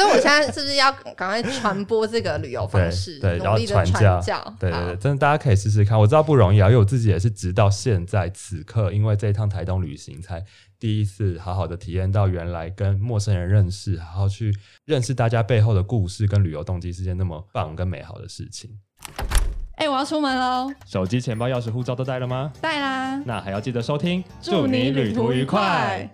所以我现在是不是要赶快传播这个旅游方式，对，然后传教，对对对，真的大家可以试试看。我知道不容易啊，因为我自己也是直到现在此刻，因为这一趟台东旅行才第一次好好的体验到原来跟陌生人认识，好好去认识大家背后的故事跟旅游动机是件那么棒跟美好的事情。哎、我要出门喽，手机、钱包、钥匙、护照都带了吗？带啦！那还要记得收听，祝你旅途愉快。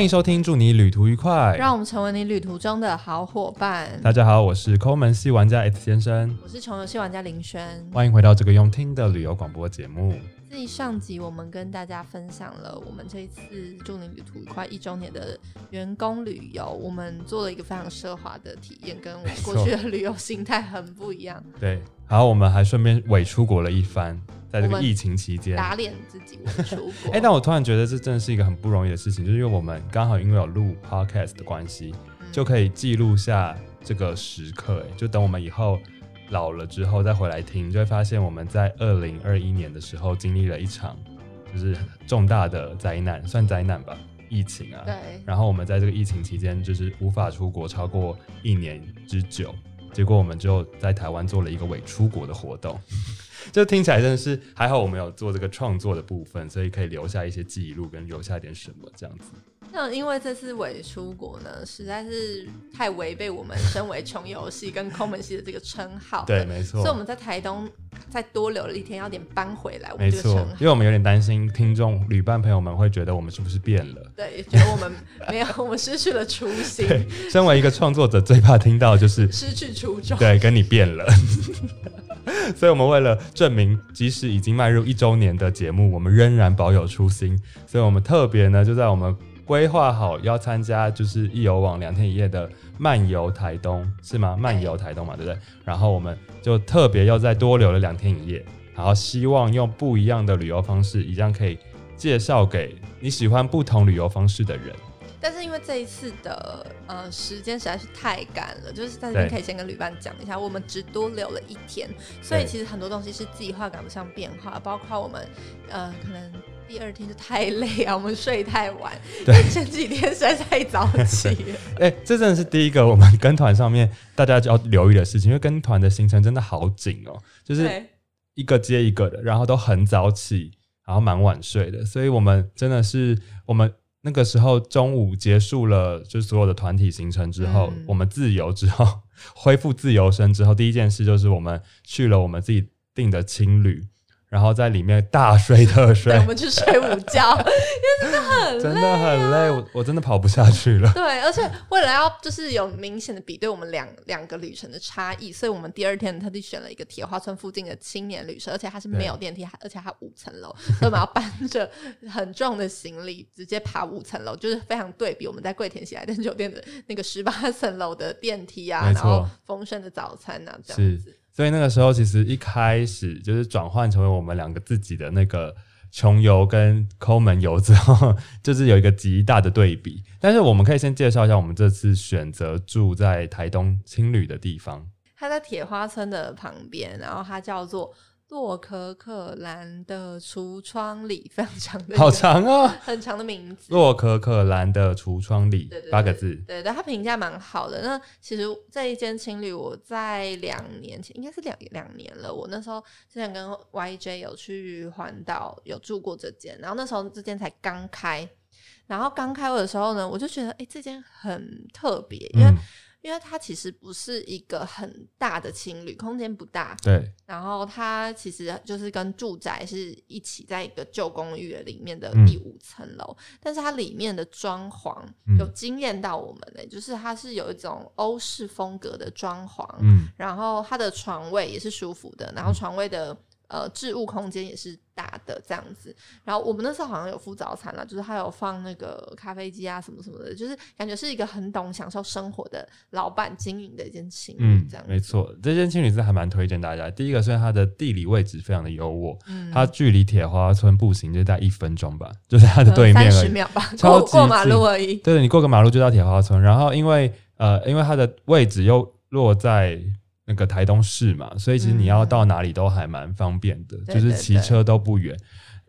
欢迎收听，祝你旅途愉快。让我们成为你旅途中的好伙伴。大家好，我是抠门系玩家 S 先生，我是穷游戏玩家林轩。欢迎回到这个用听的旅游广播节目。自上集我们跟大家分享了我们这一次祝你旅途愉快一周年的员工旅游，我们做了一个非常奢华的体验，跟我们过去的旅游心态很不一样，对，然后我们还顺便伪出国了一番，在这个疫情期间。打脸自己伪出国。哎、但我突然觉得这真的是一个很不容易的事情，就是因为我们刚好因为有录 podcast 的关系，嗯就可以记录下这个时刻。哎，就等我们以后老了之后再回来听，就会发现我们在二零二一年的时候经历了一场就是重大的灾难，算灾难吧，疫情啊。对，然后我们在这个疫情期间，就是无法出国超过一年之久，结果我们就在台湾做了一个伪出国的活动，就听起来真的是还好，我们有做这个创作的部分，所以可以留下一些记录跟留下一点什么这样子。那因为这次伪出国呢，实在是太违背我们身为穷游戏跟抠门系的这个称号。对，，没错所以我，们在台东再多留了一天，要点搬回来我没错。因为我们有点担心听众旅伴朋友们会觉得我们是不是变了。对，觉得我们没有，我们失去了初心，对，身为一个创作者，最怕听到就是失去初衷。对，跟你变了。所以，我们为了证明，即使已经迈入一周年的节目，我们仍然保有初心。所以，我们特别呢，就在我们规划好要参加就是易游网两天一夜的漫游台东，是吗？漫游台东嘛，对不对？然后我们就特别又再多留了两天一夜，然后希望用不一样的旅游方式，一样可以介绍给你喜欢不同旅游方式的人。这一次的呃时间实在是太赶了，就是在这边对可以先跟旅伴讲一下，我们只多留了一天，所以其实很多东西是计划赶不上变化，包括我们呃可能第二天就太累啊，我们睡太晚，对。前几天实在是太早起了。哎、这真的是第一个我们跟团上面大家就要留意的事情，因为跟团的行程真的好紧哦，就是，一个接一个的，然后都很早起，然后蛮晚睡的，所以我们真的是我们那个时候中午结束了，就是所有的团体行程之后，嗯我们自由之后 恢复自由身之后，第一件事就是我们去了我们自己订的青旅，然后在里面大睡特睡对，我，们去睡午觉，因为真的很累。真的很累，我我真的跑不下去了。对，而且为了要就是有明显的比对我们两两个旅程的差异，所以我们第二天特地选了一个铁花村附近的青年旅社，而且它是没有电梯，还而且它五层楼，所以我们要搬着很重的行李 直接爬五层楼，就是非常对比我们在桂田喜来登酒店的那个十八层楼的电梯啊，然后丰盛的早餐啊，这样是子。所以那个时候其实一开始就是转换成为我们两个自己的那个穷游跟抠门游之后，就是有一个极大的对比。但是我们可以先介绍一下我们这次选择住在台东青旅的地方。它在铁花村的旁边，然后它叫做洛可可兰的橱窗里，非常长的，好长哦，很长的名字。洛可可兰的橱窗里对对对八个字。对对，他评价蛮好的。那其实这一间情侣，我在两年前，应该是两两年了。我那时候之前跟 YJ 有去环岛，有住过这间，然后那时候这间才刚开。然后刚开的时候呢，我就觉得，哎，这间很特别，因为、嗯，因为它其实不是一个很大的情侣，空间不大，对，然后它其实就是跟住宅是一起在一个旧公寓里面的嗯第五层楼，但是它里面的装潢嗯有惊艳到我们呢、就是它是有一种欧式风格的装潢，嗯，然后它的床位也是舒服的，然后床位的。呃，置物空间也是大的这样子，然后我们那时候好像有附早餐啦，就是它有放那个咖啡机啊什么什么的，就是感觉是一个很懂享受生活的老板经营的一间情侣嗯这样，子。没错，这间青旅是还蛮推荐大家。第一个虽然它的地理位置非常的优渥，嗯它距离铁花村步行就在一分钟吧，就在它的对面三而已。十秒吧，超过过马路而已。对，你过个马路就到铁花村，然后因为呃，因为它的位置又落在那个台东市嘛，所以其实你要到哪里都还蛮方便的，对就是骑车都不远。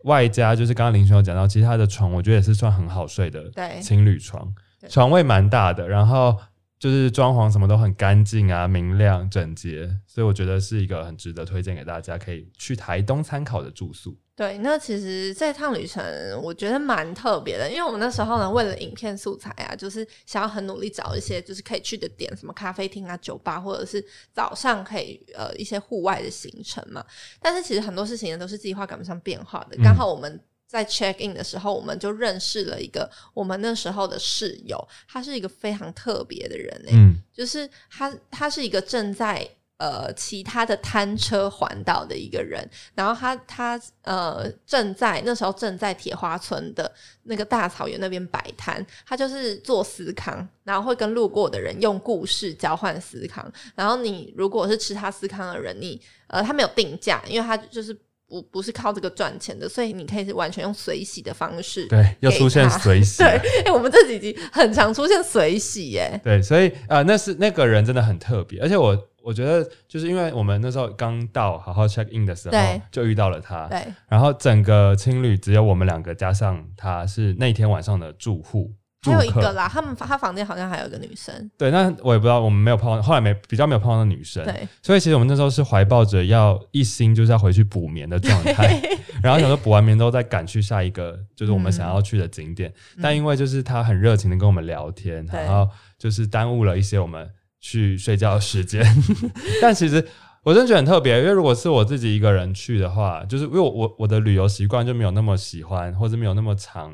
外加就是刚刚林兄有讲到，其实他的床我觉得也是算很好睡的对情侣床，床位蛮大的，然后就是装潢什么都很干净啊、明亮、整洁，所以我觉得是一个很值得推荐给大家可以去台东参考的住宿。对，那其实这趟旅程我觉得蛮特别的，因为我们那时候呢，为了影片素材啊，就是想要很努力找一些就是可以去的点，什么咖啡厅啊、酒吧，或者是早上可以呃一些户外的行程嘛。但是其实很多事情呢都是计划赶不上变化的，嗯刚好我们。在 check in 的时候，我们就认识了一个我们那时候的室友，他是一个非常特别的人诶、嗯，就是他，他是一个正在呃其他的摊车环岛的一个人，然后他他呃正在那时候正在铁花村的那个大草原那边摆摊，他就是做司康，然后会跟路过的人用故事交换司康，然后你如果是吃他司康的人，你呃他没有定价，因为他就是。不不是靠这个赚钱的，所以你可以是完全用随喜的方式。对，又出现他随喜 对，，哎、我们这几集很常出现随喜耶。对，所以呃，那是那个人真的很特别，而且我我觉得就是因为我们那时候刚到好好 check in 的时候，就遇到了他，对，然后整个青旅只有我们两个加上他是那天晚上的住户。还有一个啦，他们他房间好像还有一个女生。对，那我也不知道，我们没有碰到，后来没比较没有碰到那女生，对，所以其实我们那时候是怀抱着要一心就是要回去补眠的状态，然后想说补完眠之后再赶去下一个就是我们想要去的景点，但因为就是他很热情的跟我们聊天，对。然后就是耽误了一些我们去睡觉的时间，但其实。我真的觉得很特别，因为如果是我自己一个人去的话，就是因为我我我的旅游习惯就没有那么喜欢，或者没有那么常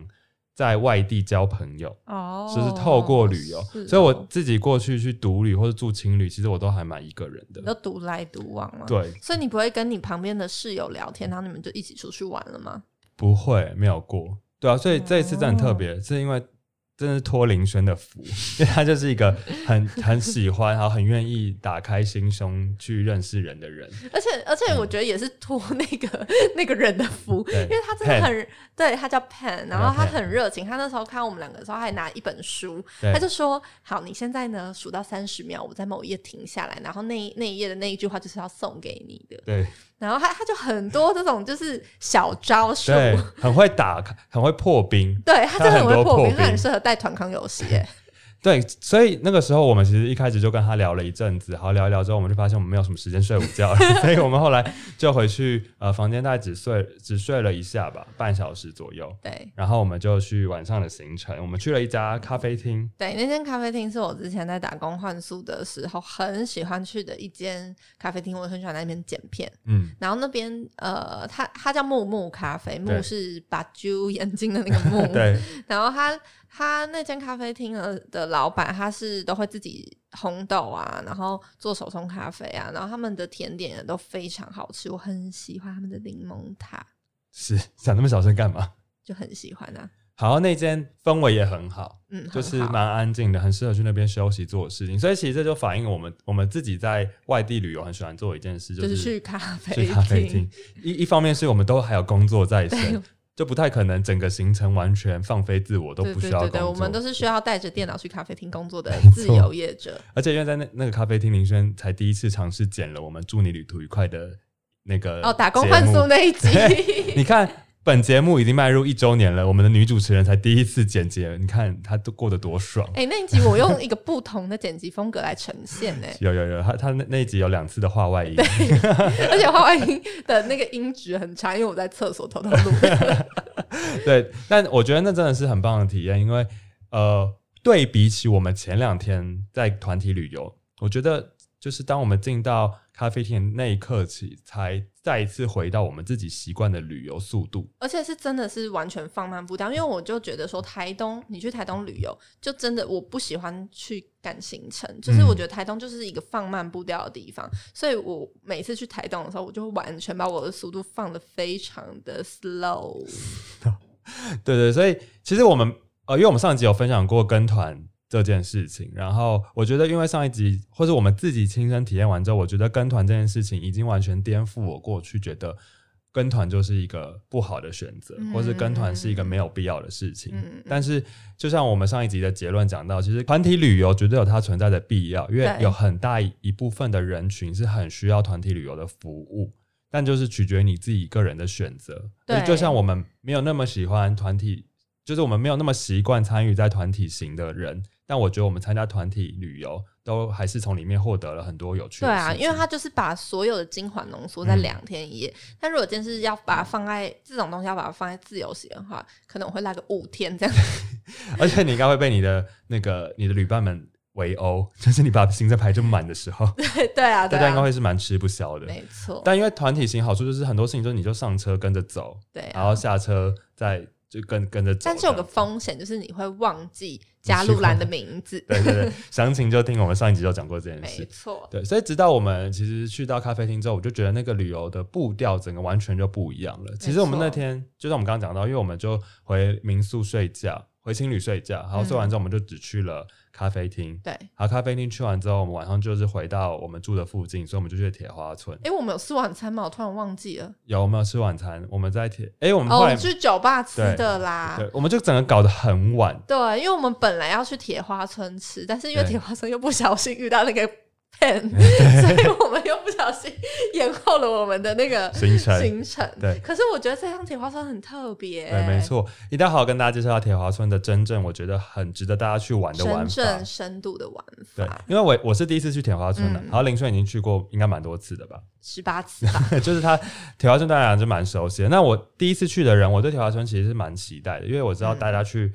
在外地交朋友。哦就是透过旅游，是所以我哦自己过去去独旅或者住青旅，其实我都还蛮一个人你的。都独来独往嘛。，对，所以你不会跟你旁边的室友聊天，然后你们就一起出去玩了吗？不会没有过，对啊，所以这一次真的很特哦别，是因为真的是托林轩的福，因为他就是一个很 很喜欢，然后很愿意打开心胸去认识人的人。而且而且我觉得也是托那个 那个人的福，因为他真的很对他叫 Pen，然后他很热情。他那时候看我们两个的时候，还拿一本书，他就说：“好，你现在呢数到三十秒，我在某一页停下来，然后那一那一页的那一句话就是要送给你的。对”然后他他就很多这种就是小招数，对，很会打，很会破冰。对他真的很会破冰，破冰他很适合带团康游戏耶。对，所以那个时候我们其实一开始就跟他聊了一阵子，好聊一聊之后，我们就发现我们没有什么时间睡午觉了，所以我们后来就回去呃房间，大概只睡只睡了一下吧，半小时左右。对然后我们就去晚上的行程，我们去了一家咖啡厅，对，那间咖啡厅是我之前在打工换宿的时候很喜欢去的一间咖啡厅，我很喜欢在那边剪片。嗯，然后那边呃，它它叫木木咖啡，木是把揪眼睛的那个木。对，然后他他那间咖啡厅的的老板，他是都会自己烘豆啊，然后做手冲咖啡啊，然后他们的甜点也都非常好吃，我很喜欢他们的柠檬塔，是讲那么小声干嘛？就很喜欢啊。好，那间氛围也很好，嗯，就是蛮安静的，很适合去那边休息做事情。所以其实这就反映我们我们自己在外地旅游很喜欢做一件事，就是是去咖啡去咖啡厅。一一方面是我们都还有工作在身，就不太可能整个行程完全放飞自我，都不需要工作。对对对，我们都是需要带着电脑去咖啡厅工作的自由业者。而且因为在那那个咖啡厅，林轩才第一次尝试剪了我们祝你旅途愉快的那个哦，打工换宿那一集，你看，本节目已经迈入一周年了，我们的女主持人才第一次剪辑，你看她都过得多爽。哎、那一集我用一个不同的剪辑风格来呈现哎、有有有，她她那那一集有两次的话外音，而且花外音的那个音质很差，因为我在厕所偷偷录。对，但我觉得那真的是很棒的体验，因为呃，对比起我们前两天在团体旅游，我觉得就是当我们进到咖啡厅那一刻起，才再一次回到我们自己习惯的旅游速度。而且是真的是完全放慢步调，因为我就觉得说台东，你去台东旅游，就真的我不喜欢去赶行程，就是我觉得台东就是一个放慢步调的地方，所以我每次去台东的时候，我就会完全把我的速度放的非常的 slow。对对，所以其实我们呃，因为我们上一集有分享过跟团这件事情，然后我觉得因为上一集或者我们自己亲身体验完之后，我觉得跟团这件事情已经完全颠覆我过去觉得跟团就是一个不好的选择，嗯或是跟团是一个没有必要的事情。嗯但是，就像我们上一集的结论讲到，其实团体旅游绝对有它存在的必要，因为有很大一部分的人群是很需要团体旅游的服务，但就是取决于你自己个人的选择。对就像我们没有那么喜欢团体，就是我们没有那么习惯参与在团体型的人，但我觉得我们参加团体旅游，都还是从里面获得了很多有趣的对啊，因为它就是把所有的精华浓缩在嗯两天一夜。但如果今天是要把它放在这种东西，要把它放在自由行的话，可能我会来个五天这样。而且你应该会被你的那个你的旅伴们围殴，就是你把行程排这么满的时候，对对啊，大家应该啊，会是蛮吃不消的。没错，但因为团体型好处就是很多事情就是你就上车跟着走，对然后啊。下车再就跟跟着走。但是有个风险，就是你会忘记加露兰的名字。对 对对，详情就听我们上一集就讲过这件事没。错，对，所以直到我们其实去到咖啡厅之后，我就觉得那个旅游的步调整个完全就不一样了。其实我们那天就像我们刚刚讲到，因为我们就回民宿睡觉，回青旅睡觉，然后睡完之后我们就只去了咖啡厅。对。然后咖啡厅去完之后，我们晚上就是回到我们住的附近，所以我们就去铁花村。哎，我们有吃晚餐吗？我突然忘记了。有我们有吃晚餐？我们在铁哎，我们哦，我们去酒吧吃的啦。对，我们就整个搞得很晚。对，因为我们本来要去铁花村吃，但是因为对铁花村又不小心遇到那个 pen，所以我们又不小心延后了我们的那个行程行程。对可是我觉得这趟铁花村很特别、对，没。错，一定要好好跟大家介绍下铁花村的真正，我觉得很值得大家去玩的玩法真正。深度的玩对法，，因为我我是第一次去铁花村的，嗯然后林顺已经去过，应该蛮多次的吧？十八次吧。就是他铁花村对他来讲就蛮熟悉的。那我第一次去的人，我对铁花村其实是蛮期待的，因为我知道嗯大家去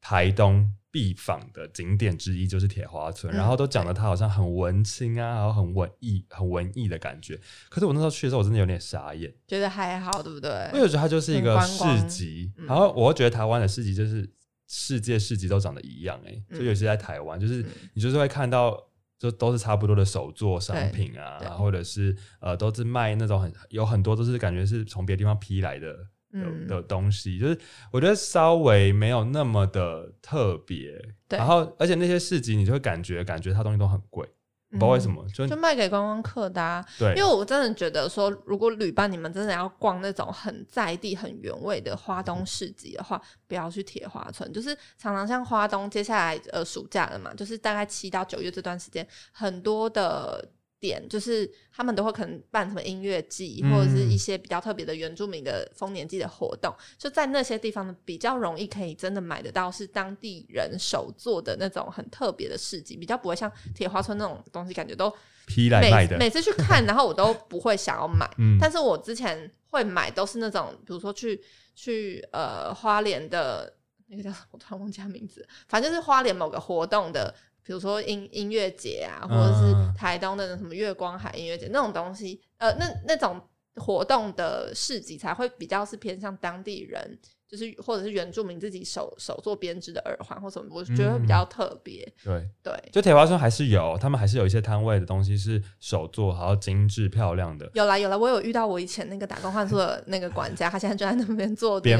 台东必访的景点之一就是铁花村，嗯。然后都讲的它好像很文青啊，然后很文艺、很文艺的感觉。可是我那时候去的时候，我真的有点傻眼，觉得还好，对不对？我觉得它就是一个市集，嗯。然后我会觉得台湾的市集就是世界市集都长得一样、欸，嗯。就尤其在台湾，就是嗯。你就是会看到。就都是差不多的手作商品啊或者是呃，都是卖那种很有很多都是感觉是从别的地方批来的的嗯的东西，就是我觉得稍微没有那么的特别。然后而且那些市集，你就会感觉感觉它东西都很贵，不知道为什么，就就卖给观光客的、啊。对因为我真的觉得说，如果旅伴你们真的要逛那种很在地、很原味的花东市集的话，不要去铁花村。就是常常像花东，接下来呃暑假了嘛，就是大概七到九月这段时间，很多的。点就是他们都会可能办什么音乐季，嗯或者是一些比较特别的原住民的丰年祭的活动，就在那些地方呢比较容易可以真的买得到是当地人手做的那种很特别的市集，比较不会像铁花村那种东西，感觉都批来卖的。每每次去看，然后我都不会想要买，嗯但是我之前会买，都是那种，比如说去去呃花莲的那个叫什么，我突然忘记他名字，反正就是花莲某个活动的，比如说音音乐节啊，或者是嗯台东的什么月光海音乐节那种东西，呃，那那种活动的市集才会比较是偏向当地人。就是或者是原住民自己手手做编织的耳环或什么，我觉得会比较特别。对，对，就铁花村还是有，他们还是有一些摊位的东西是手做，然后精致漂亮的。有啦有啦，我有遇到我以前那个打工换宿的那个管家，他现在就在那边做编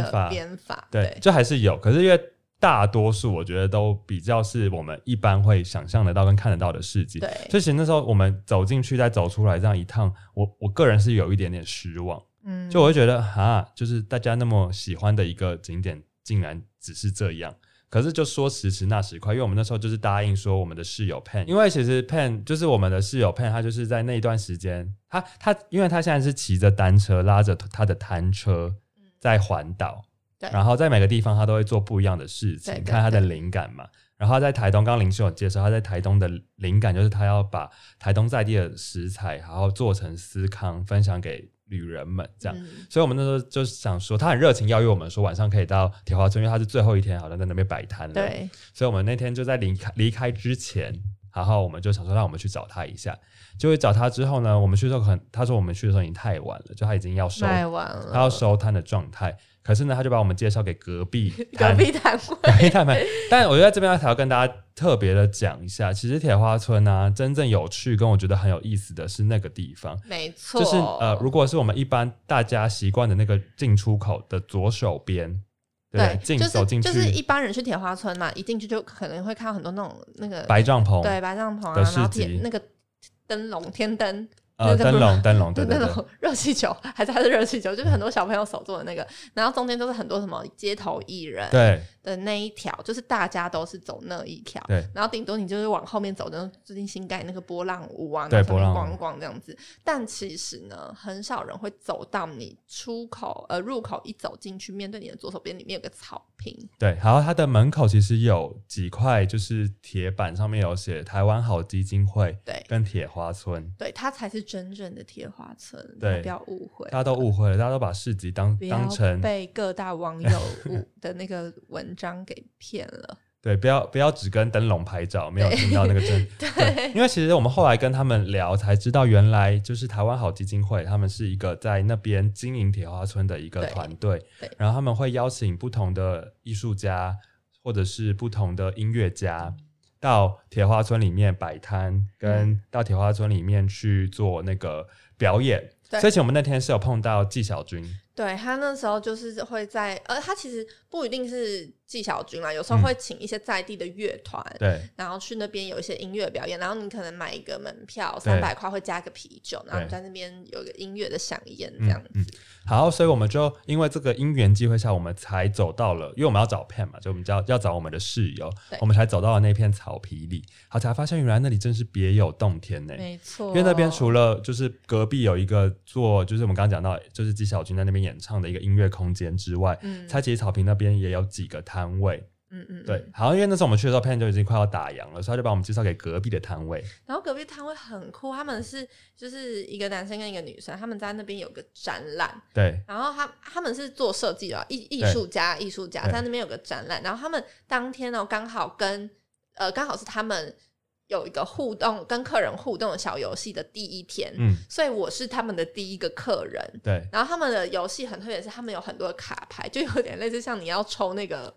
法，对，就还是有，可是因为大多数我觉得都比较是我们一般会想象得到跟看得到的事情。对。所以其实那时候我们走进去再走出来这样一趟，我我个人是有一点点失望，嗯，就我会觉得啊，就是大家那么喜欢的一个景点，竟然只是这样。可是就说时迟那时快，因为我们那时候就是答应说我们的室友 Pen，因为其实 Pen 就是我们的室友 Pen，他就是在那一段时间，他他因为他现在是骑着单车拉着他的摊车在环岛，对然后在每个地方他都会做不一样的事情，对对看他的对灵感嘛。然后他在台东，刚刚林秀有介绍，他在台东的灵感就是他要把台东在地的食材，然后做成司康，分享给旅人们这样。嗯所以我们那时候就是想说，他很热情邀约我们说晚上可以到铁花村，因为他是最后一天，好像在那边摆摊了。，对，所以我们那天就在离开离开之前，然后我们就想说，让我们去找他一下。结果找他之后呢，我们去的时候很，他说我们去的时候已经太晚了，就他已经要收，他要收摊的状态。可是呢，他就把我们介绍给隔壁 隔壁摊隔位，壁摊贩。但我觉得这边还要跟大家特别的讲一下，其实铁花村啊，真正有趣跟我觉得很有意思的是那个地方。没错，就是呃，如果是我们一般大家习惯的那个进出口的左手边，对就进走进是就是一般人去铁花村嘛，一进去就可能会看到很多那种那个白帐篷，对白帐篷啊，然后铁那个灯笼天灯，呃，灯笼灯笼，灯笼，对对对，那 种热气球，还是还是热气球，就是很多小朋友手做的那个，然后中间都是很多什么街头艺人对的那一条，就是大家都是走那一条，对然后顶多你就是往后面走的最近新盖那个波浪舞啊，对波浪舞逛逛这样子，但其实呢，很少人会走到你出口呃入口一走进去，面对你的左手边里面有个草坪，对。然后它的门口其实有几块，就是铁板上面有写台湾好基金会对跟铁花村，对，它才是真正的铁花村，对不要误会，大家都误会了，大家都把市集当当成被各大网友 的那个文章给骗了。对，不要不要只跟灯笼拍照，没有听到那个真。对，因为其实我们后来跟他们聊，才知道原来就是台湾好基金会，他们是一个在那边经营铁花村的一个团队，然后他们会邀请不同的艺术家或者是不同的音乐家到铁花村里面摆摊，嗯。跟到铁花村里面去做那个表演。对。所以其实我们那天是有碰到纪晓君，对他那时候就是会在，呃，他其实不一定是纪晓君啦，有时候嗯。会请一些在地的乐团，对。然后去那边有一些音乐表演，然后你可能买一个门票对。三百块，会加个啤酒，然后你在那边有个音乐的响宴这样子。嗯，好，所以我们就因为这个因缘机会下，我们才走到了，因为我们要找 Pen 嘛，就我们就要要找我们的室友，我们才走到了那片草皮里，好才发现原来那里真是别有洞天呢。没错，因为那边除了就是隔壁有一个做，就是我们刚刚讲到，就是纪晓君在那边演唱的一个音乐空间之外，嗯。它其实草坪那边也有几个摊位。嗯嗯，对嗯，好像因为那时候我们去的时候，Pan 就已经快要打烊了，所以他就把我们介绍给隔壁的摊位。然后隔壁摊位很酷，他们是就是一个男生跟一个女生，他们在那边有个展览，对然后他他们是做设计的艺艺术家，艺术家在那边有个展览，然后他们当天呢刚好跟呃刚好是他们有一个互动跟客人互动的小游戏的第一天，嗯，所以我是他们的第一个客人。对然后他们的游戏很特别，是他们有很多的卡牌，就有点类似像你要抽那个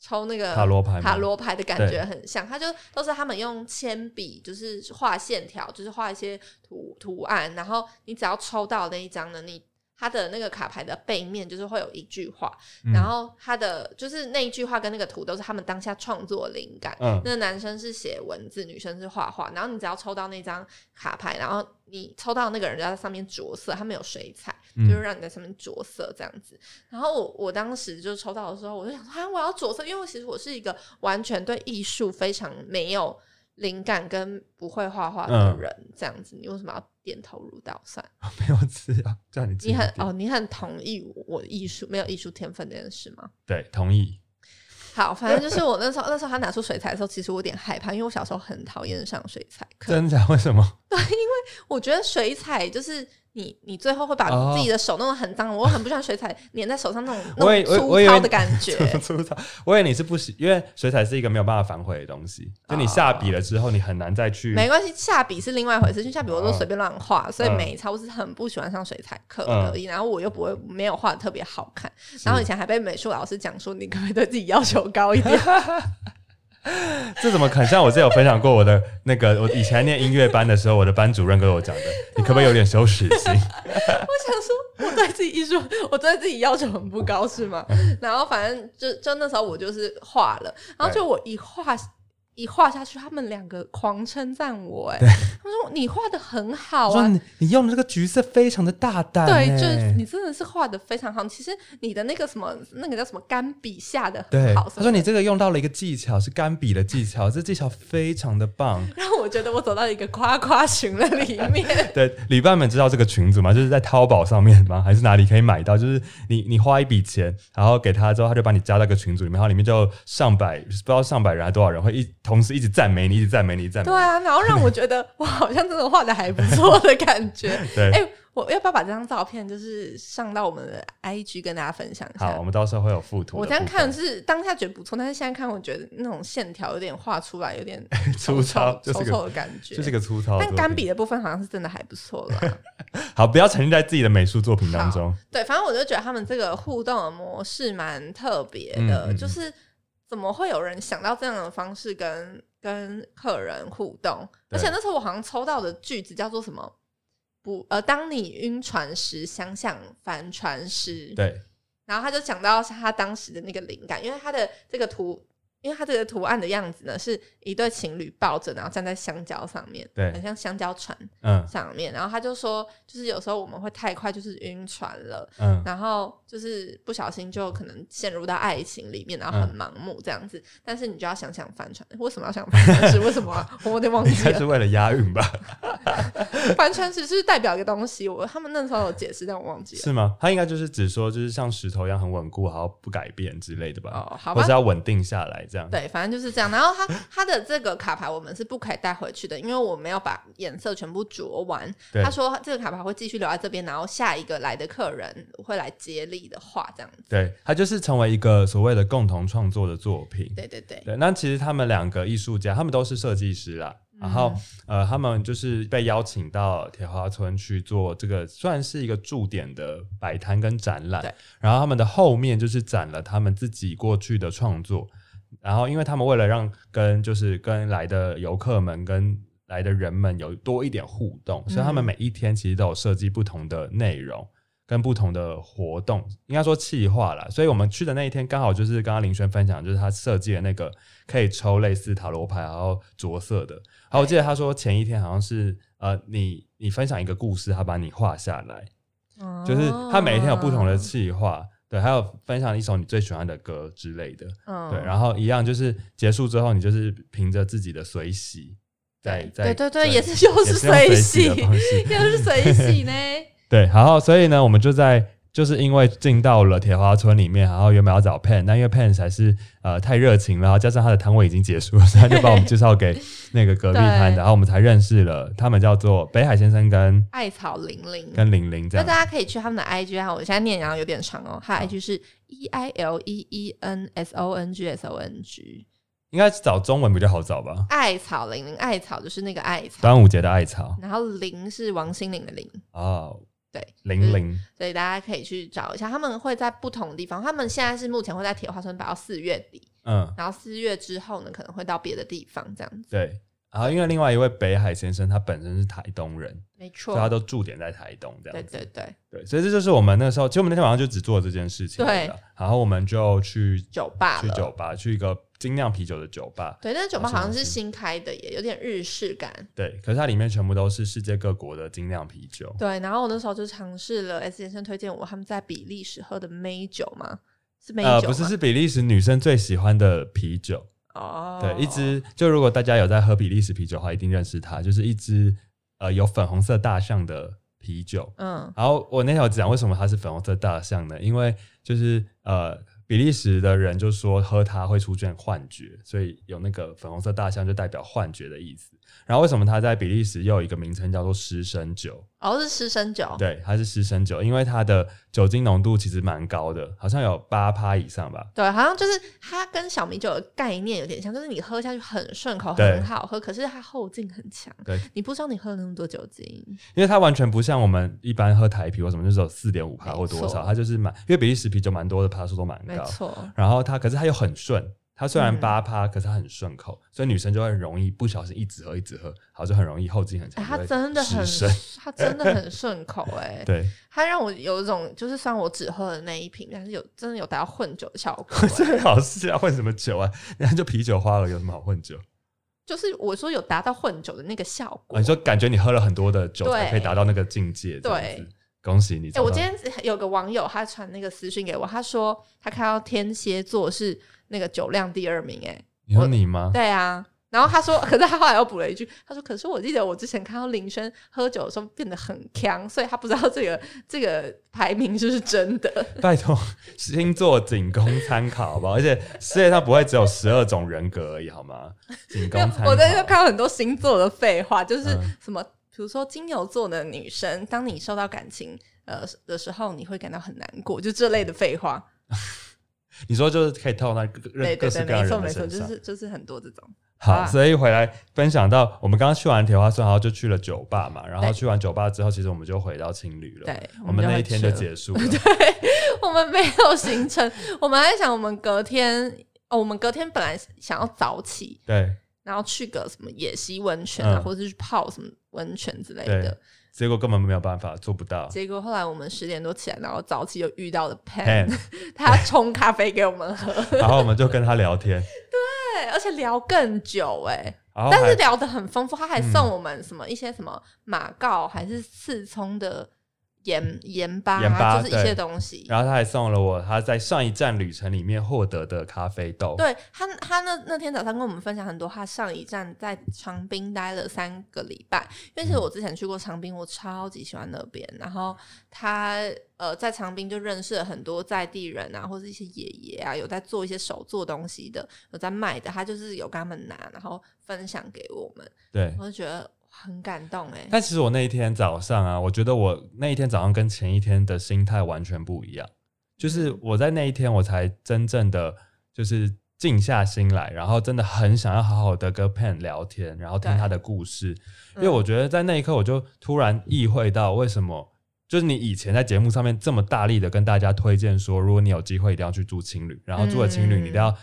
抽那个塔罗牌塔罗牌的感觉很像。它就都是他们用铅笔，就是画线条，就是画一些图图案，然后你只要抽到那一张呢，你。它的那个卡牌的背面就是会有一句话，嗯然后他的就是那一句话跟那个图都是他们当下创作灵感。嗯那男生是写文字，女生是画画。然后你只要抽到那张卡牌，然后你抽到那个人就在上面着色，他们有水彩，嗯就是让你在上面着色这样子。然后我我当时就抽到的时候，我就想说，啊，我要着色，因为其实我是一个完全对艺术非常没有灵感跟不会画画的嗯人，这样子，你为什么要点头如捣蒜？没有字啊，叫你你很哦，你很同意我艺术没有艺术天分这件事吗？对同意。好，反正就是我那时候，那时候他拿出水彩的时候，其实我有点害怕，因为我小时候很讨厌上水彩课。真的？为什么？对，因为我觉得水彩就是你，你最后会把哦自己的手弄得很脏，我很不喜欢水彩粘在手上那种 那种粗糙的感觉。粗糙。我以为你是不喜，因为水彩是一个没有办法反悔的东西，就你下笔了之后，你很难再去。没关系，下笔是另外一回事，就下笔我都随便乱画，所以嗯每一次我是很不喜欢上水彩课而已。然后我又不会没有画的特别好看，然后以前还被美术老师讲说，你可不可以对自己要求高一点？这怎么很像我之前有分享过我的那个，我以前念音乐班的时候，我的班主任跟我讲的，你可不可以有点羞耻心？我想说，我对自己艺术，我对自己要求很不高，是吗？然后反正就就那时候我就是画了，然后就我一画一画下去，他们两个狂称赞我、哎，他们说你画的很好啊。你你用的这个橘色非常的大胆、对，欸，就是你真的是画的非常好。其实你的那个什么，那个叫什么干笔下的很好。，他说你这个用到了一个技巧，是干笔的技巧，这技巧非常的棒。让我觉得我走到一个夸夸群的里面。对，旅伴们知道这个群组吗？就是在淘宝上面吗？还是哪里可以买到？就是你你花一笔钱，然后给他之后，他就把你加到一个群组里面，然后里面就上百不知道上百人还多少人会一同时一直赞美你，一直赞美你，一直赞美你。对啊，然后让我觉得 我好像真的画的还不错的感觉。对哎、我要不要把这张照片就是上到我们的 IG 跟大家分享一下好，下我？们到时候会有附图。我这样看是当下觉得不错，但是现在看我觉得那种线条有点画出来有点 粗糙丑就是个丑丑的感觉。就是一个粗糙。但干笔的部分好像是真的还不错了。好，不要沉浸在自己的美术作品当中。对，反正我就觉得他们这个互动的模式蛮特别的，嗯嗯嗯就是怎么会有人想到这样的方式跟跟客人互动？而且那时候我好像抽到的句子叫做什么？不，呃，当你晕船时，想想帆船时。对，然后他就讲到他当时的那个灵感，因为他的这个图因为它这个图案的样子呢，是一对情侣抱着，然后站在香蕉上面，对很像香蕉船嗯上面。然后他就说，就是有时候我们会太快，就是晕船了，嗯，然后就是不小心就可能陷入到爱情里面，然后很盲目这样子。但是你就要想想帆船，为什么要想帆船？是为什么啊、我有点忘记了。是为了押韵吧？帆船只是代表一个东西，我他们那时候有解释，但我忘记了。是吗？他应该就是只说就是像石头一样很稳固，然后不改变之类的吧？哦，好吧或是，要稳定下来这样。对，反正就是这样。然后它它的这个卡牌我们是不可以带回去的，因为我们要把颜色全部着完。他说这个卡牌会继续留在这边，然后下一个来的客人会来接力的话这样子。对，它就是成为一个所谓的共同创作的作品。对对对，对，那其实他们两个艺术家，他们都是设计师啦。然后，呃，他们就是被邀请到铁花村去做这个，算是一个驻点的摆摊跟展览对。然后他们的后面就是展了他们自己过去的创作。然后，因为他们为了让跟就是跟来的游客们跟来的人们有多一点互动，所以他们嗯每一天其实都有设计不同的内容。跟不同的活动，应该说企划啦。所以我们去的那一天，刚好就是刚刚林轩分享，就是他设计的那个可以抽类似塔罗牌，然后着色的。然后我记得他说前一天好像是呃，你你分享一个故事，他把你画下来，就是他每一天有不同的企划，对，还有分享一首你最喜欢的歌之类的，嗯对。然后一样就是结束之后，你就是凭着自己的随喜，在在对对对，也是又是随喜 又是随喜呢。对，然后所以呢，我们就在就是因为进到了铁花村里面，然后原本要找 Pen，但因为 Pen 才是呃太热情了，然后加上他的摊位已经结束了，所以他就把我们介绍给那个隔壁摊的，然后我们才认识了，他们叫做北海先生跟艾草玲玲，跟玲玲这样。那大家可以去他们的 IG 啊，我现在念然后有点长哦，他的 IG 是 E I L E E N S O N G S O N G，应该找中文比较好找吧？艾草玲玲，艾草就是那个艾草，端午节的艾草。然后玲是王心凌的玲，哦，对，零零。所以大家可以去找一下，他们会在不同的地方，他们现在是目前会在铁花村摆到四月底，嗯，然后四月之后呢，可能会到别的地方这样子，对。然后因为另外一位北海先生，他本身是台东人，没所以他，都驻点在台东这对样子。对对，对，所以这就是我们那时候，其实我们那天晚上就只做了这件事情对。然后我们就去酒吧去酒吧，去一个精酿啤酒的酒吧。对，那个酒吧好像是是新开的耶，有点日式感。对，可是它里面全部都是世界各国的精酿啤酒。对，然后我那时候就尝试了 S 先生推荐我他们在比利时喝的美酒嘛？是美酒不是，是比利时女生最喜欢的啤酒。哦，对，一只就如果大家有在喝比利时啤酒的话，一定认识它，就是一只呃有粉红色大象的啤酒。嗯然后我那天有讲为什么它是粉红色大象呢？因为就是呃，比利时的人就说喝它会出现幻觉，所以有那个粉红色大象就代表幻觉的意思。然后为什么它在比利时又有一个名称叫做湿身酒？哦是湿身酒，对，它是湿身酒，因为它的酒精浓度其实蛮高的，好像有八趴以上吧。对，好像就是它跟小米酒的概念有点像，就是你喝下去很顺口，很好喝，可是它后劲很强。对，你不知道你喝了那么多酒精，因为它完全不像我们一般喝台啤或什么，就是有四点五趴或多少，它就是蛮，因为比利时啤酒蛮多的趴数都蛮高。没错，然后它，可是它又很顺，它虽然嗯八趴、可是它很顺口，所以女生就会很容易不小心一直喝一直喝，好就很容易后劲很哎、强。它真的很它真的很顺口、哎，对，它让我有一种就是虽然我只喝了那一瓶，但是有真的有达到混酒的效果、哎最好是啊混什么酒啊？人家就啤酒花了，有什么好混酒？就是我说有达到混酒的那个效果。啊你说感觉你喝了很多的酒对才可以达到那个境界，对子。恭喜你哎！我今天有个网友他传那个私讯给我，他说他看到天蝎座是那个酒量第二名、哎，你说你吗？对啊。然后他说，可是他后来又补了一句，他说：“可是我记得我之前看到林轩喝酒的时候变得很强，所以他不知道这个这个排名是不是真的。拜托，星座仅供参考，好不好？而且世界上不会只有十二种人格而已，好吗？仅供参考。我在这看到很多星座的废话，就是嗯什么，比如说金牛座的女生，当你受到感情呃的时候，你会感到很难过，就这类的废话。你说就是可以套那各各各式各样没错没错，人的身上。就是就是很多这种。好，啊所以回来分享到我们刚刚去完铁花村，然后就去了酒吧嘛，然后去完酒吧之后，其实我们就回到青旅了。对我们那一天就就结束了。对我们没有行程，我们还想我们隔天哦，我们隔天本来想要早起，对然后去个什么野溪温泉啊，嗯或者是去泡什么温泉之类的。，结果根本没有办法，做不到。结果后来我们十点多起来，然后早起又遇到了 Pen Pan，他冲咖啡给我们喝。然后我们就跟他聊天，对而且聊更久哎、然后还但是聊得很丰富，他还嗯送我们什么一些什么马告还是刺葱的盐盐巴盐巴啊，就是一些东西。然后他还送了我他在上一站旅程里面获得的咖啡豆。对他，他那那天早上跟我们分享很多，他上一站在长滨待了三个礼拜，因为其实我之前去过长滨，我超级喜欢那边。然后他呃在长滨就认识了很多在地人啊，或者一些爷爷啊，有在做一些手做东西的，有在卖的，他就是有跟他们拿，然后分享给我们，对。我就觉得很感动哎、但其实我那一天早上啊，我觉得我那一天早上跟前一天的心态完全不一样。就是我在那一天，我才真正的就是静下心来，然后真的很想要好好的跟 Pen 聊天，然后听他的故事。因嗯为我觉得在那一刻，我就突然意会到为什么。就是你以前在节目上面这么大力的跟大家推荐说，如果你有机会一定要去住青旅，然后住了青旅，嗯你一定要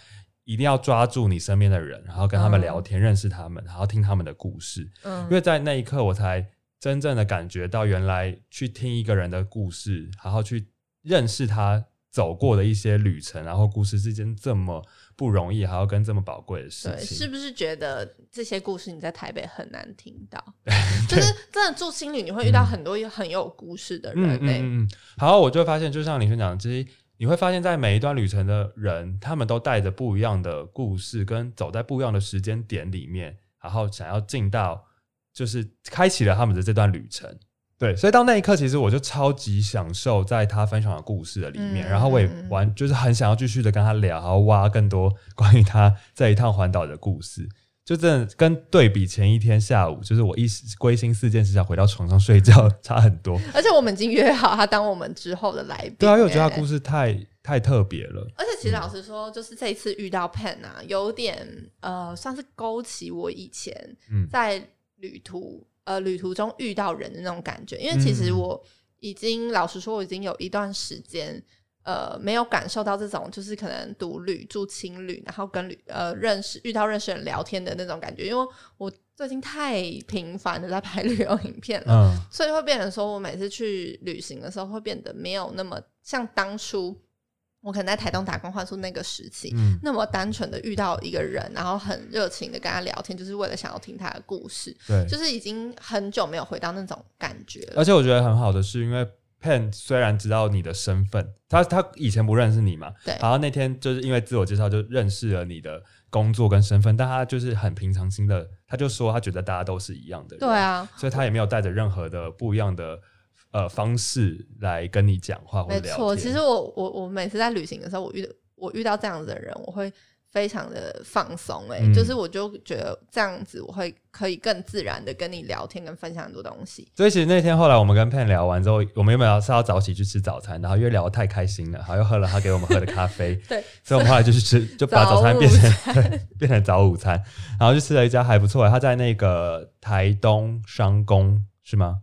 一定要抓住你身边的人，然后跟他们嗯聊天，认识他们，然后听他们的故事。嗯因为在那一刻，我才真正的感觉到，原来去听一个人的故事，然后去认识他走过的一些旅程，然后故事是一件这么不容易，还要跟这么宝贵的事对，是。不是觉得这些故事你在台北很难听到？就是真的住青旅，你会遇到很多很有故事的人嗯呢、嗯嗯嗯。好，我就会发现，就像李轩讲的，其实你会发现在每一段旅程的人，他们都带着不一样的故事，跟走在不一样的时间点里面，然后想要进到，就是开启了他们的这段旅程。对，所以到那一刻，其实我就超级享受在他分享的故事的里面，嗯然后我也玩，就是很想要继续的跟他聊，然后挖更多关于他这一趟环岛的故事。就真的跟对比前一天下午，就是我一时归心似箭，只想回到床上睡觉，差很多。而且我们已经约好他当我们之后的来宾、对啊，因为我觉得他欸故事太太特别了。而且其实老实说，就是这一次遇到 Pen 啊，有点呃，算是勾起我以前嗯在旅途呃旅途中遇到人的那种感觉。因为其实嗯我已经、老实说，我已经有一段时间呃没有感受到这种就是可能独旅住青旅，然后跟旅呃认识遇到认识人聊天的那种感觉，因为我最近太频繁的在拍旅游影片了。嗯，所以会变成说，我每次去旅行的时候，会变得没有那么像当初我可能在台东打工换宿那个时期，嗯那么单纯的遇到一个人，然后很热情的跟他聊天，就是为了想要听他的故事，对。就是已经很久没有回到那种感觉了。而且我觉得很好的是，因为 Pen 虽然知道你的身份，他他以前不认识你嘛，对然后那天就是因为自我介绍就认识了你的工作跟身份，但他就是很平常心的，他就说他觉得大家都是一样的人，对，啊，所以他也没有带着任何的不一样的呃方式来跟你讲话或者聊没错。其实我我我每次在旅行的时候，我遇我遇到这样子的人，我会非常的放松、欸，嗯就是我就觉得这样子，我会可以更自然的跟你聊天，跟分享很多东西。所以其实那天后来我们跟 Pen 聊完之后，我们原本要是要早起去吃早餐，然后因为聊得太开心了，然后又喝了他给我们喝的咖啡，对，所以我们后来就去吃，就把早餐变成 对变成早午餐，然后就吃了一家还不错，他在那个台东商工是吗？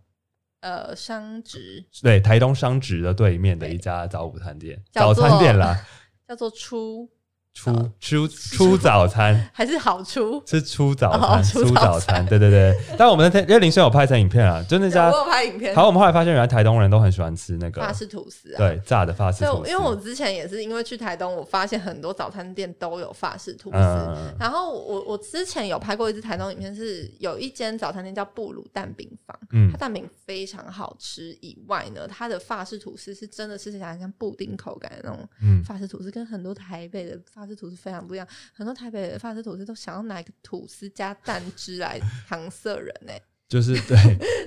呃，商职对，台东商职的对面的一家早午餐店，早餐店啦，叫做出出出出早餐。还是好出？是出早哦餐，出出早早餐，对对对。但我们那天因为林轩有拍成影片啊，就那家我，有拍影片，好，我们后来发现原来台东人都很喜欢吃那个法式吐司啊。对炸的法式吐司，我因为我之前也是因为去台东，我发现很多早餐店都有法式吐司。嗯然后我我之前有拍过一支台东影片，是有一间早餐店叫布鲁蛋饼坊，嗯它蛋饼非常好吃，以外呢，它的法式吐司是真的吃起来像布丁口感的那种嗯法式吐司，跟很多台北的法式吐司非常不一样。很多台北的法式吐司都想要拿一个吐司加蛋汁来搪塞人呢、就是对，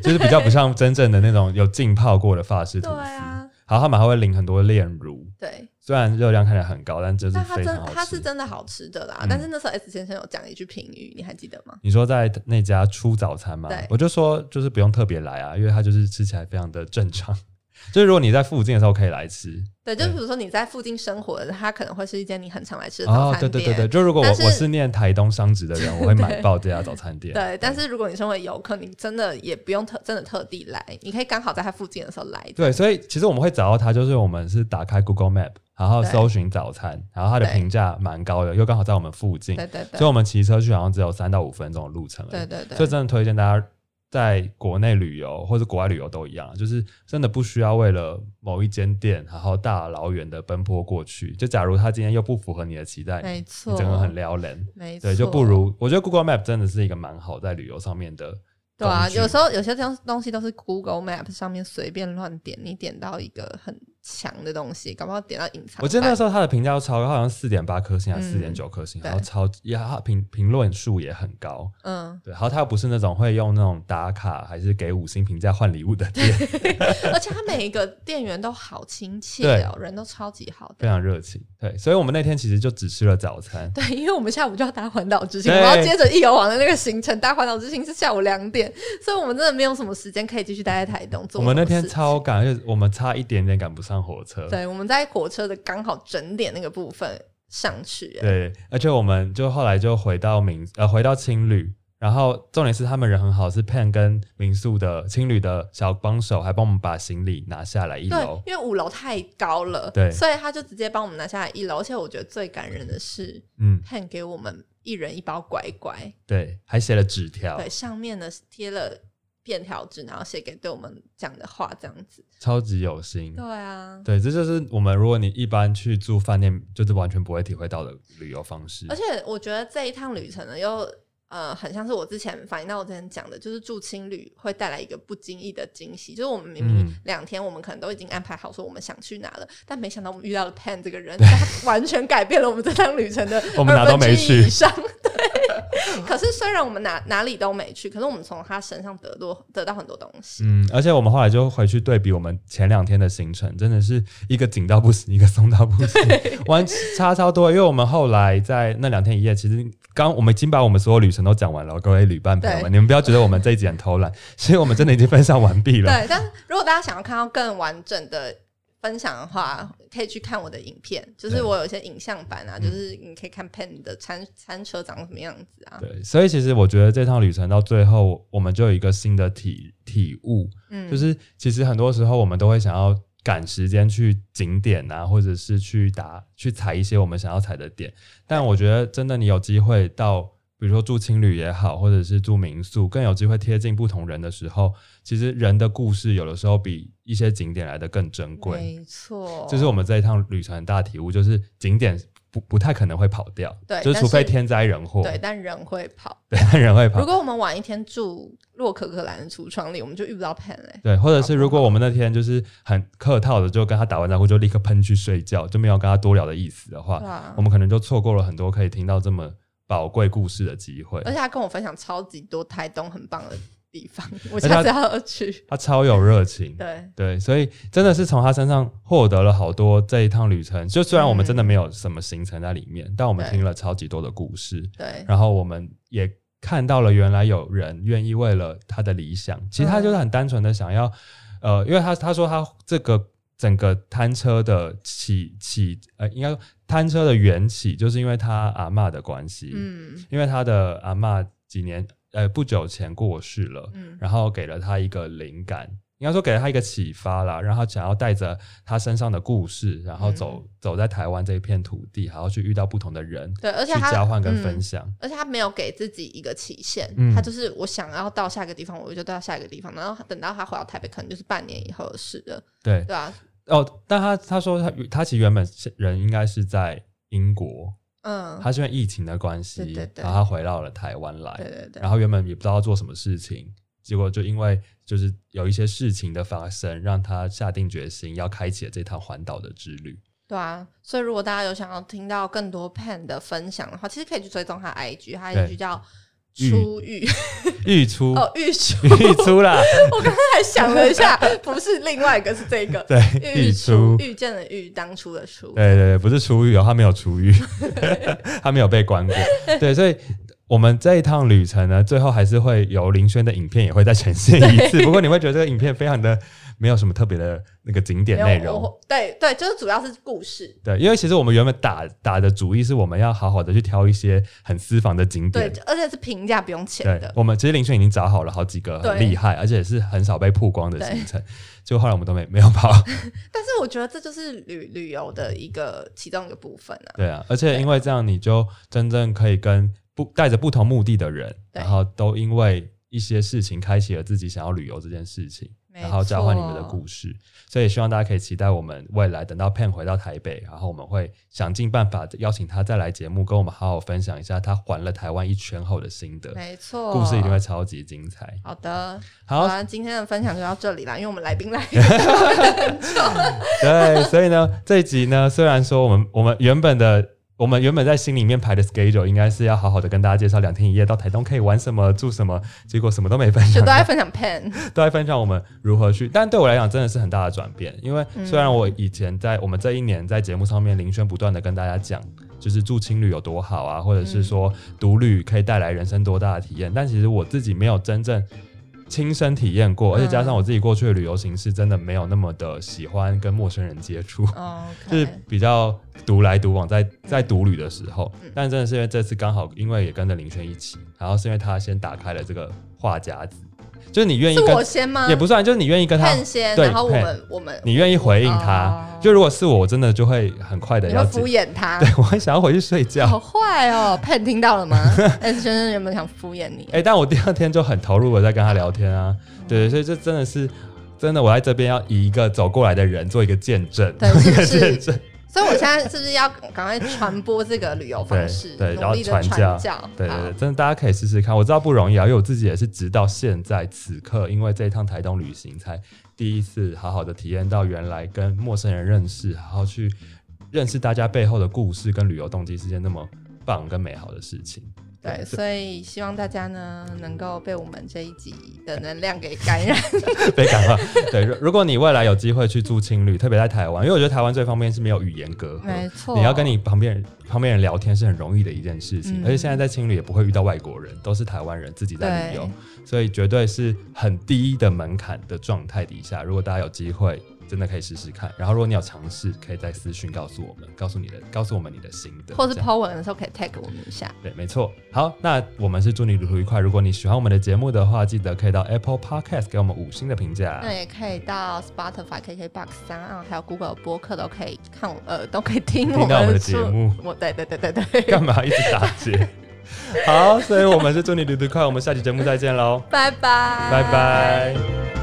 就是比较不像真正的那种有浸泡过的法式吐对司。啊，好，他们还会淋很多炼乳，对，虽然热量看起来很高，但就是非常好吃。它是真的好吃的啦。嗯但是那时候 S 先生有讲一句评语，你还记得吗？你说在那家出早餐吗对？我就说就是不用特别来啊，因为它就是吃起来非常的正常。就是如果你在附近的时候可以来吃。对，就对比如说你在附近生活的，它可能会是一间你很常来吃的哦早，餐店。对对对对，就如果我是 我是念台东商职的人，我会买爆这家早餐店。对，但是如果你身为游客，你真的也不用特真的特地来，你可以刚好在它附近的时候来。对，所以其实我们会找到它，就是我们是打开 Google Map，然后搜寻早餐，然后它的评价蛮高的，又刚好在我们附近，对对对所以我们骑车去好像只有三到五分钟的路程而已。对对对，所以真的推荐大家，在国内旅游或者国外旅游都一样，就是真的不需要为了某一间店，然后大老远的奔波过去。就假如他今天又不符合你的期待，没错，你整个很撩人，没错，对，就不如我觉得 Google Map 真的是一个蛮好在旅游上面的。对啊，有时候有些东东西都是 Google Map 上面随便乱点，你点到一个很。强的东西，搞不好点到隐藏。我记得那时候他的评价超高，好像四点八颗星还是四点九颗星，然后超也评评论数也很高。嗯，对，然后他又不是那种会用那种打卡还是给五星评价换礼物的店，而且他每一个店员都好亲切哦，人都超级好，非常热情。对，所以我们那天其实就只吃了早餐。对，因为我们下午就要搭环岛之星，然后接着一游网的那个行程搭环岛之星是下午两点，所以我们真的没有什么时间可以继续待在台东做。我们那天超赶，而且我们差一点点赶不上。火车对，我们在火车的刚好整点那个部分上去。对，而且我们就后来就回到民呃回到青旅，然后重点是他们人很好，是 Pan 跟民宿的青旅的小帮手，还帮我们把行李拿下来一楼。因为五楼太高了，对，所以他就直接帮我们拿下来一楼。而且我觉得最感人的是，嗯，Pan 给我们一人一包乖乖，对，还写了纸条，对，上面呢贴了。便条纸，然后写给对我们讲的话，这样子超级有心。对啊，对，这就是我们如果你一般去住饭店，就是完全不会体会到的旅游方式。而且我觉得这一趟旅程呢，又呃，很像是我之前反映到我之前讲的，就是住青旅会带来一个不经意的惊喜。就是我们明明两天，我们可能都已经安排好说我们想去哪了，但没想到我们遇到了 Pan 这个人，他完全改变了我们这趟旅程的我们哪都没去以上。可是虽然我们哪哪里都没去，可是我们从他身上得多得到很多东西。嗯，而且我们后来就回去对比我们前两天的行程，真的是一个紧到不行，一个松到不行，完差超多。因为我们后来在那两天一夜，其实刚我们已经把我们所有旅程都讲完了，各位旅伴朋友们，你们不要觉得我们这一集很偷懒，所以我们真的已经分享完毕了。对，但如果大家想要看到更完整的。分享的话，可以去看我的影片，就是我有一些影像版啊，就是你可以看 Pen 的餐餐车长什么样子啊。对，所以其实我觉得这趟旅程到最后，我们就有一个新的体体悟，嗯，就是其实很多时候我们都会想要赶时间去景点啊，或者是去打去踩一些我们想要踩的点，但我觉得真的你有机会到。比如说住青旅也好，或者是住民宿，更有机会贴近不同人的时候，其实人的故事有的时候比一些景点来的更珍贵。没错，这是我们这一趟旅程大体悟，就是景点不不太可能会跑掉，对，就是除非天灾人祸，对，但人会跑，对，但人会跑。如果我们晚一天住洛可可兰的橱窗里，我们就遇不到 Pen 嘞。对，或者是如果我们那天就是很客套的，就跟他打完招呼就立刻喷去睡觉，就没有跟他多聊的意思的话，我们可能就错过了很多可以听到这么。宝贵故事的机会，而且他跟我分享超级多台东很棒的地方，我下次要去。他超有热情，对对，所以真的是从他身上获得了好多这一趟旅程。就虽然我们真的没有什么行程在里面，但我们听了超级多的故事，对，然后我们也看到了原来有人愿意为了他的理想，其实他就是很单纯的想要，呃，因为他他说他这个。整个摊车的起起，呃，应该摊车的缘起，就是因为他阿妈的关系，嗯，因为他的阿妈几年，呃，不久前过世了，嗯，然后给了他一个灵感。应该说给了他一个启发啦，让他想要带着他身上的故事，然后走走在台湾这一片土地，还要去遇到不同的人，对，而且去交换跟分享。而且他没有给自己一个期限，他就是我想要到下一个地方，我就到下一个地方，然后等到他回到台北，可能就是半年以后的事了。对，对啊。哦，但他他说他他其实原本人应该是在英国，嗯，他是因为疫情的关系，然后他回到了台湾来，对对对，然后原本也不知道做什么事情。结果就因为就是有一些事情的发生，让他下定决心要开启这趟环岛的之旅。对啊，所以如果大家有想要听到更多 Pan 的分享的话，其实可以去追踪他 IG，他 IG 叫出狱，狱出 哦狱出狱出啦。我刚刚还想了一下，不是另外一个是这个对狱出遇见的玉当初的出对对对，不是出狱哦，他没有出狱，他没有被关过。对，所以。我们这一趟旅程呢，最后还是会有林轩的影片也会再呈现一次。不过你会觉得这个影片非常的没有什么特别的那个景点内容。对对，就是主要是故事。对，因为其实我们原本打打的主意是我们要好好的去挑一些很私房的景点，对，而且是平价不用钱的。我们其实林轩已经找好了好几个很厉害，而且是很少被曝光的行程，就后来我们都没没有跑。但是我觉得这就是旅旅游的一个其中一个部分啊。对啊，而且因为这样，你就真正可以跟。不带着不同目的的人，然后都因为一些事情开启了自己想要旅游这件事情，没然后交换你们的故事。所以希望大家可以期待我们未来等到 Pen 回到台北，然后我们会想尽办法邀请他再来节目，跟我们好好分享一下他环了台湾一圈后的心得。没错，故事一定会超级精彩。好的。好，啊，今天的分享就到这里啦，因为我们来宾来 对，所以呢，这一集呢，虽然说我们我们原本的我们原本在心里面排的 schedule 应该是要好好的跟大家介绍两天一夜到台东可以玩什么、住什么，结果什么都没分就享都，在分享 pen，都在分享我们如何去。但对我来讲，真的是很大的转变，因为嗯虽然我以前在我们这一年在节目上面林轩不断的跟大家讲。就是住青旅有多好啊，或者是说独旅可以带来人生多大的体验，但其实我自己没有真正亲身体验过，而且加上我自己过去的旅游形式真的没有那么的喜欢跟陌生人接触，哦，就是比较独来独往在，在独旅的时候，嗯。但真的是因为这次刚好，因为也跟着林轩一起，然后是因为他先打开了这个话匣子，就是你愿意是跟我先吗？也不算，就是你愿意跟他，pen 先，对然后我们我们你愿意回应他。哦就如果是我，我真的就会很快的要敷，衍他，对我会想要回去睡觉。好坏哦，pen 听到了吗？S 先生有没有想敷衍你？哎、但我第二天就很投入的在跟他聊天啊，对，所以这真的是真的，我在这边要以一个走过来的人做一个见证，一个见证。所以我现在是不是要赶快传播这个旅游方式，对对然后传教对对对，真的大家可以试试看。我知道不容易啊，因为我自己也是直到现在此刻，因为这一趟台东旅行，才第一次好好的体验到原来跟陌生人认识，然后去认识大家背后的故事跟旅游动机是件那么棒跟美好的事情。对，所以希望大家呢能够被我们这一集的能量给感染。被感化。对，如如果你未来有机会去住青旅，特别在台湾，因为我觉得台湾最方便是没有语言隔阂，没错，你要跟你旁边人旁边人聊天是很容易的一件事情，嗯而且现在在青旅也不会遇到外国人，都是台湾人自己在旅游，所以绝对是很低的门槛的状态底下。如果大家有机会，真的可以试试看。然后如果你有尝试，可以在私讯告诉我们，告诉你的，告诉我们你的心得，或是这样 po 文的时候可以 tag 我们一下。对，没错。好，那我们是祝你旅途愉快。如果你喜欢我们的节目的话，记得可以到 Apple Podcast 给我们五星的评价。那也可以到 Spotify、KKBox、三岸还有 Google 播客都可以看我，呃，都可以听我听到我们的出节目我对对对对对，干嘛一直打结？好，所以我们是祝你旅途愉快，我们下期节目再见喽，拜拜，拜拜。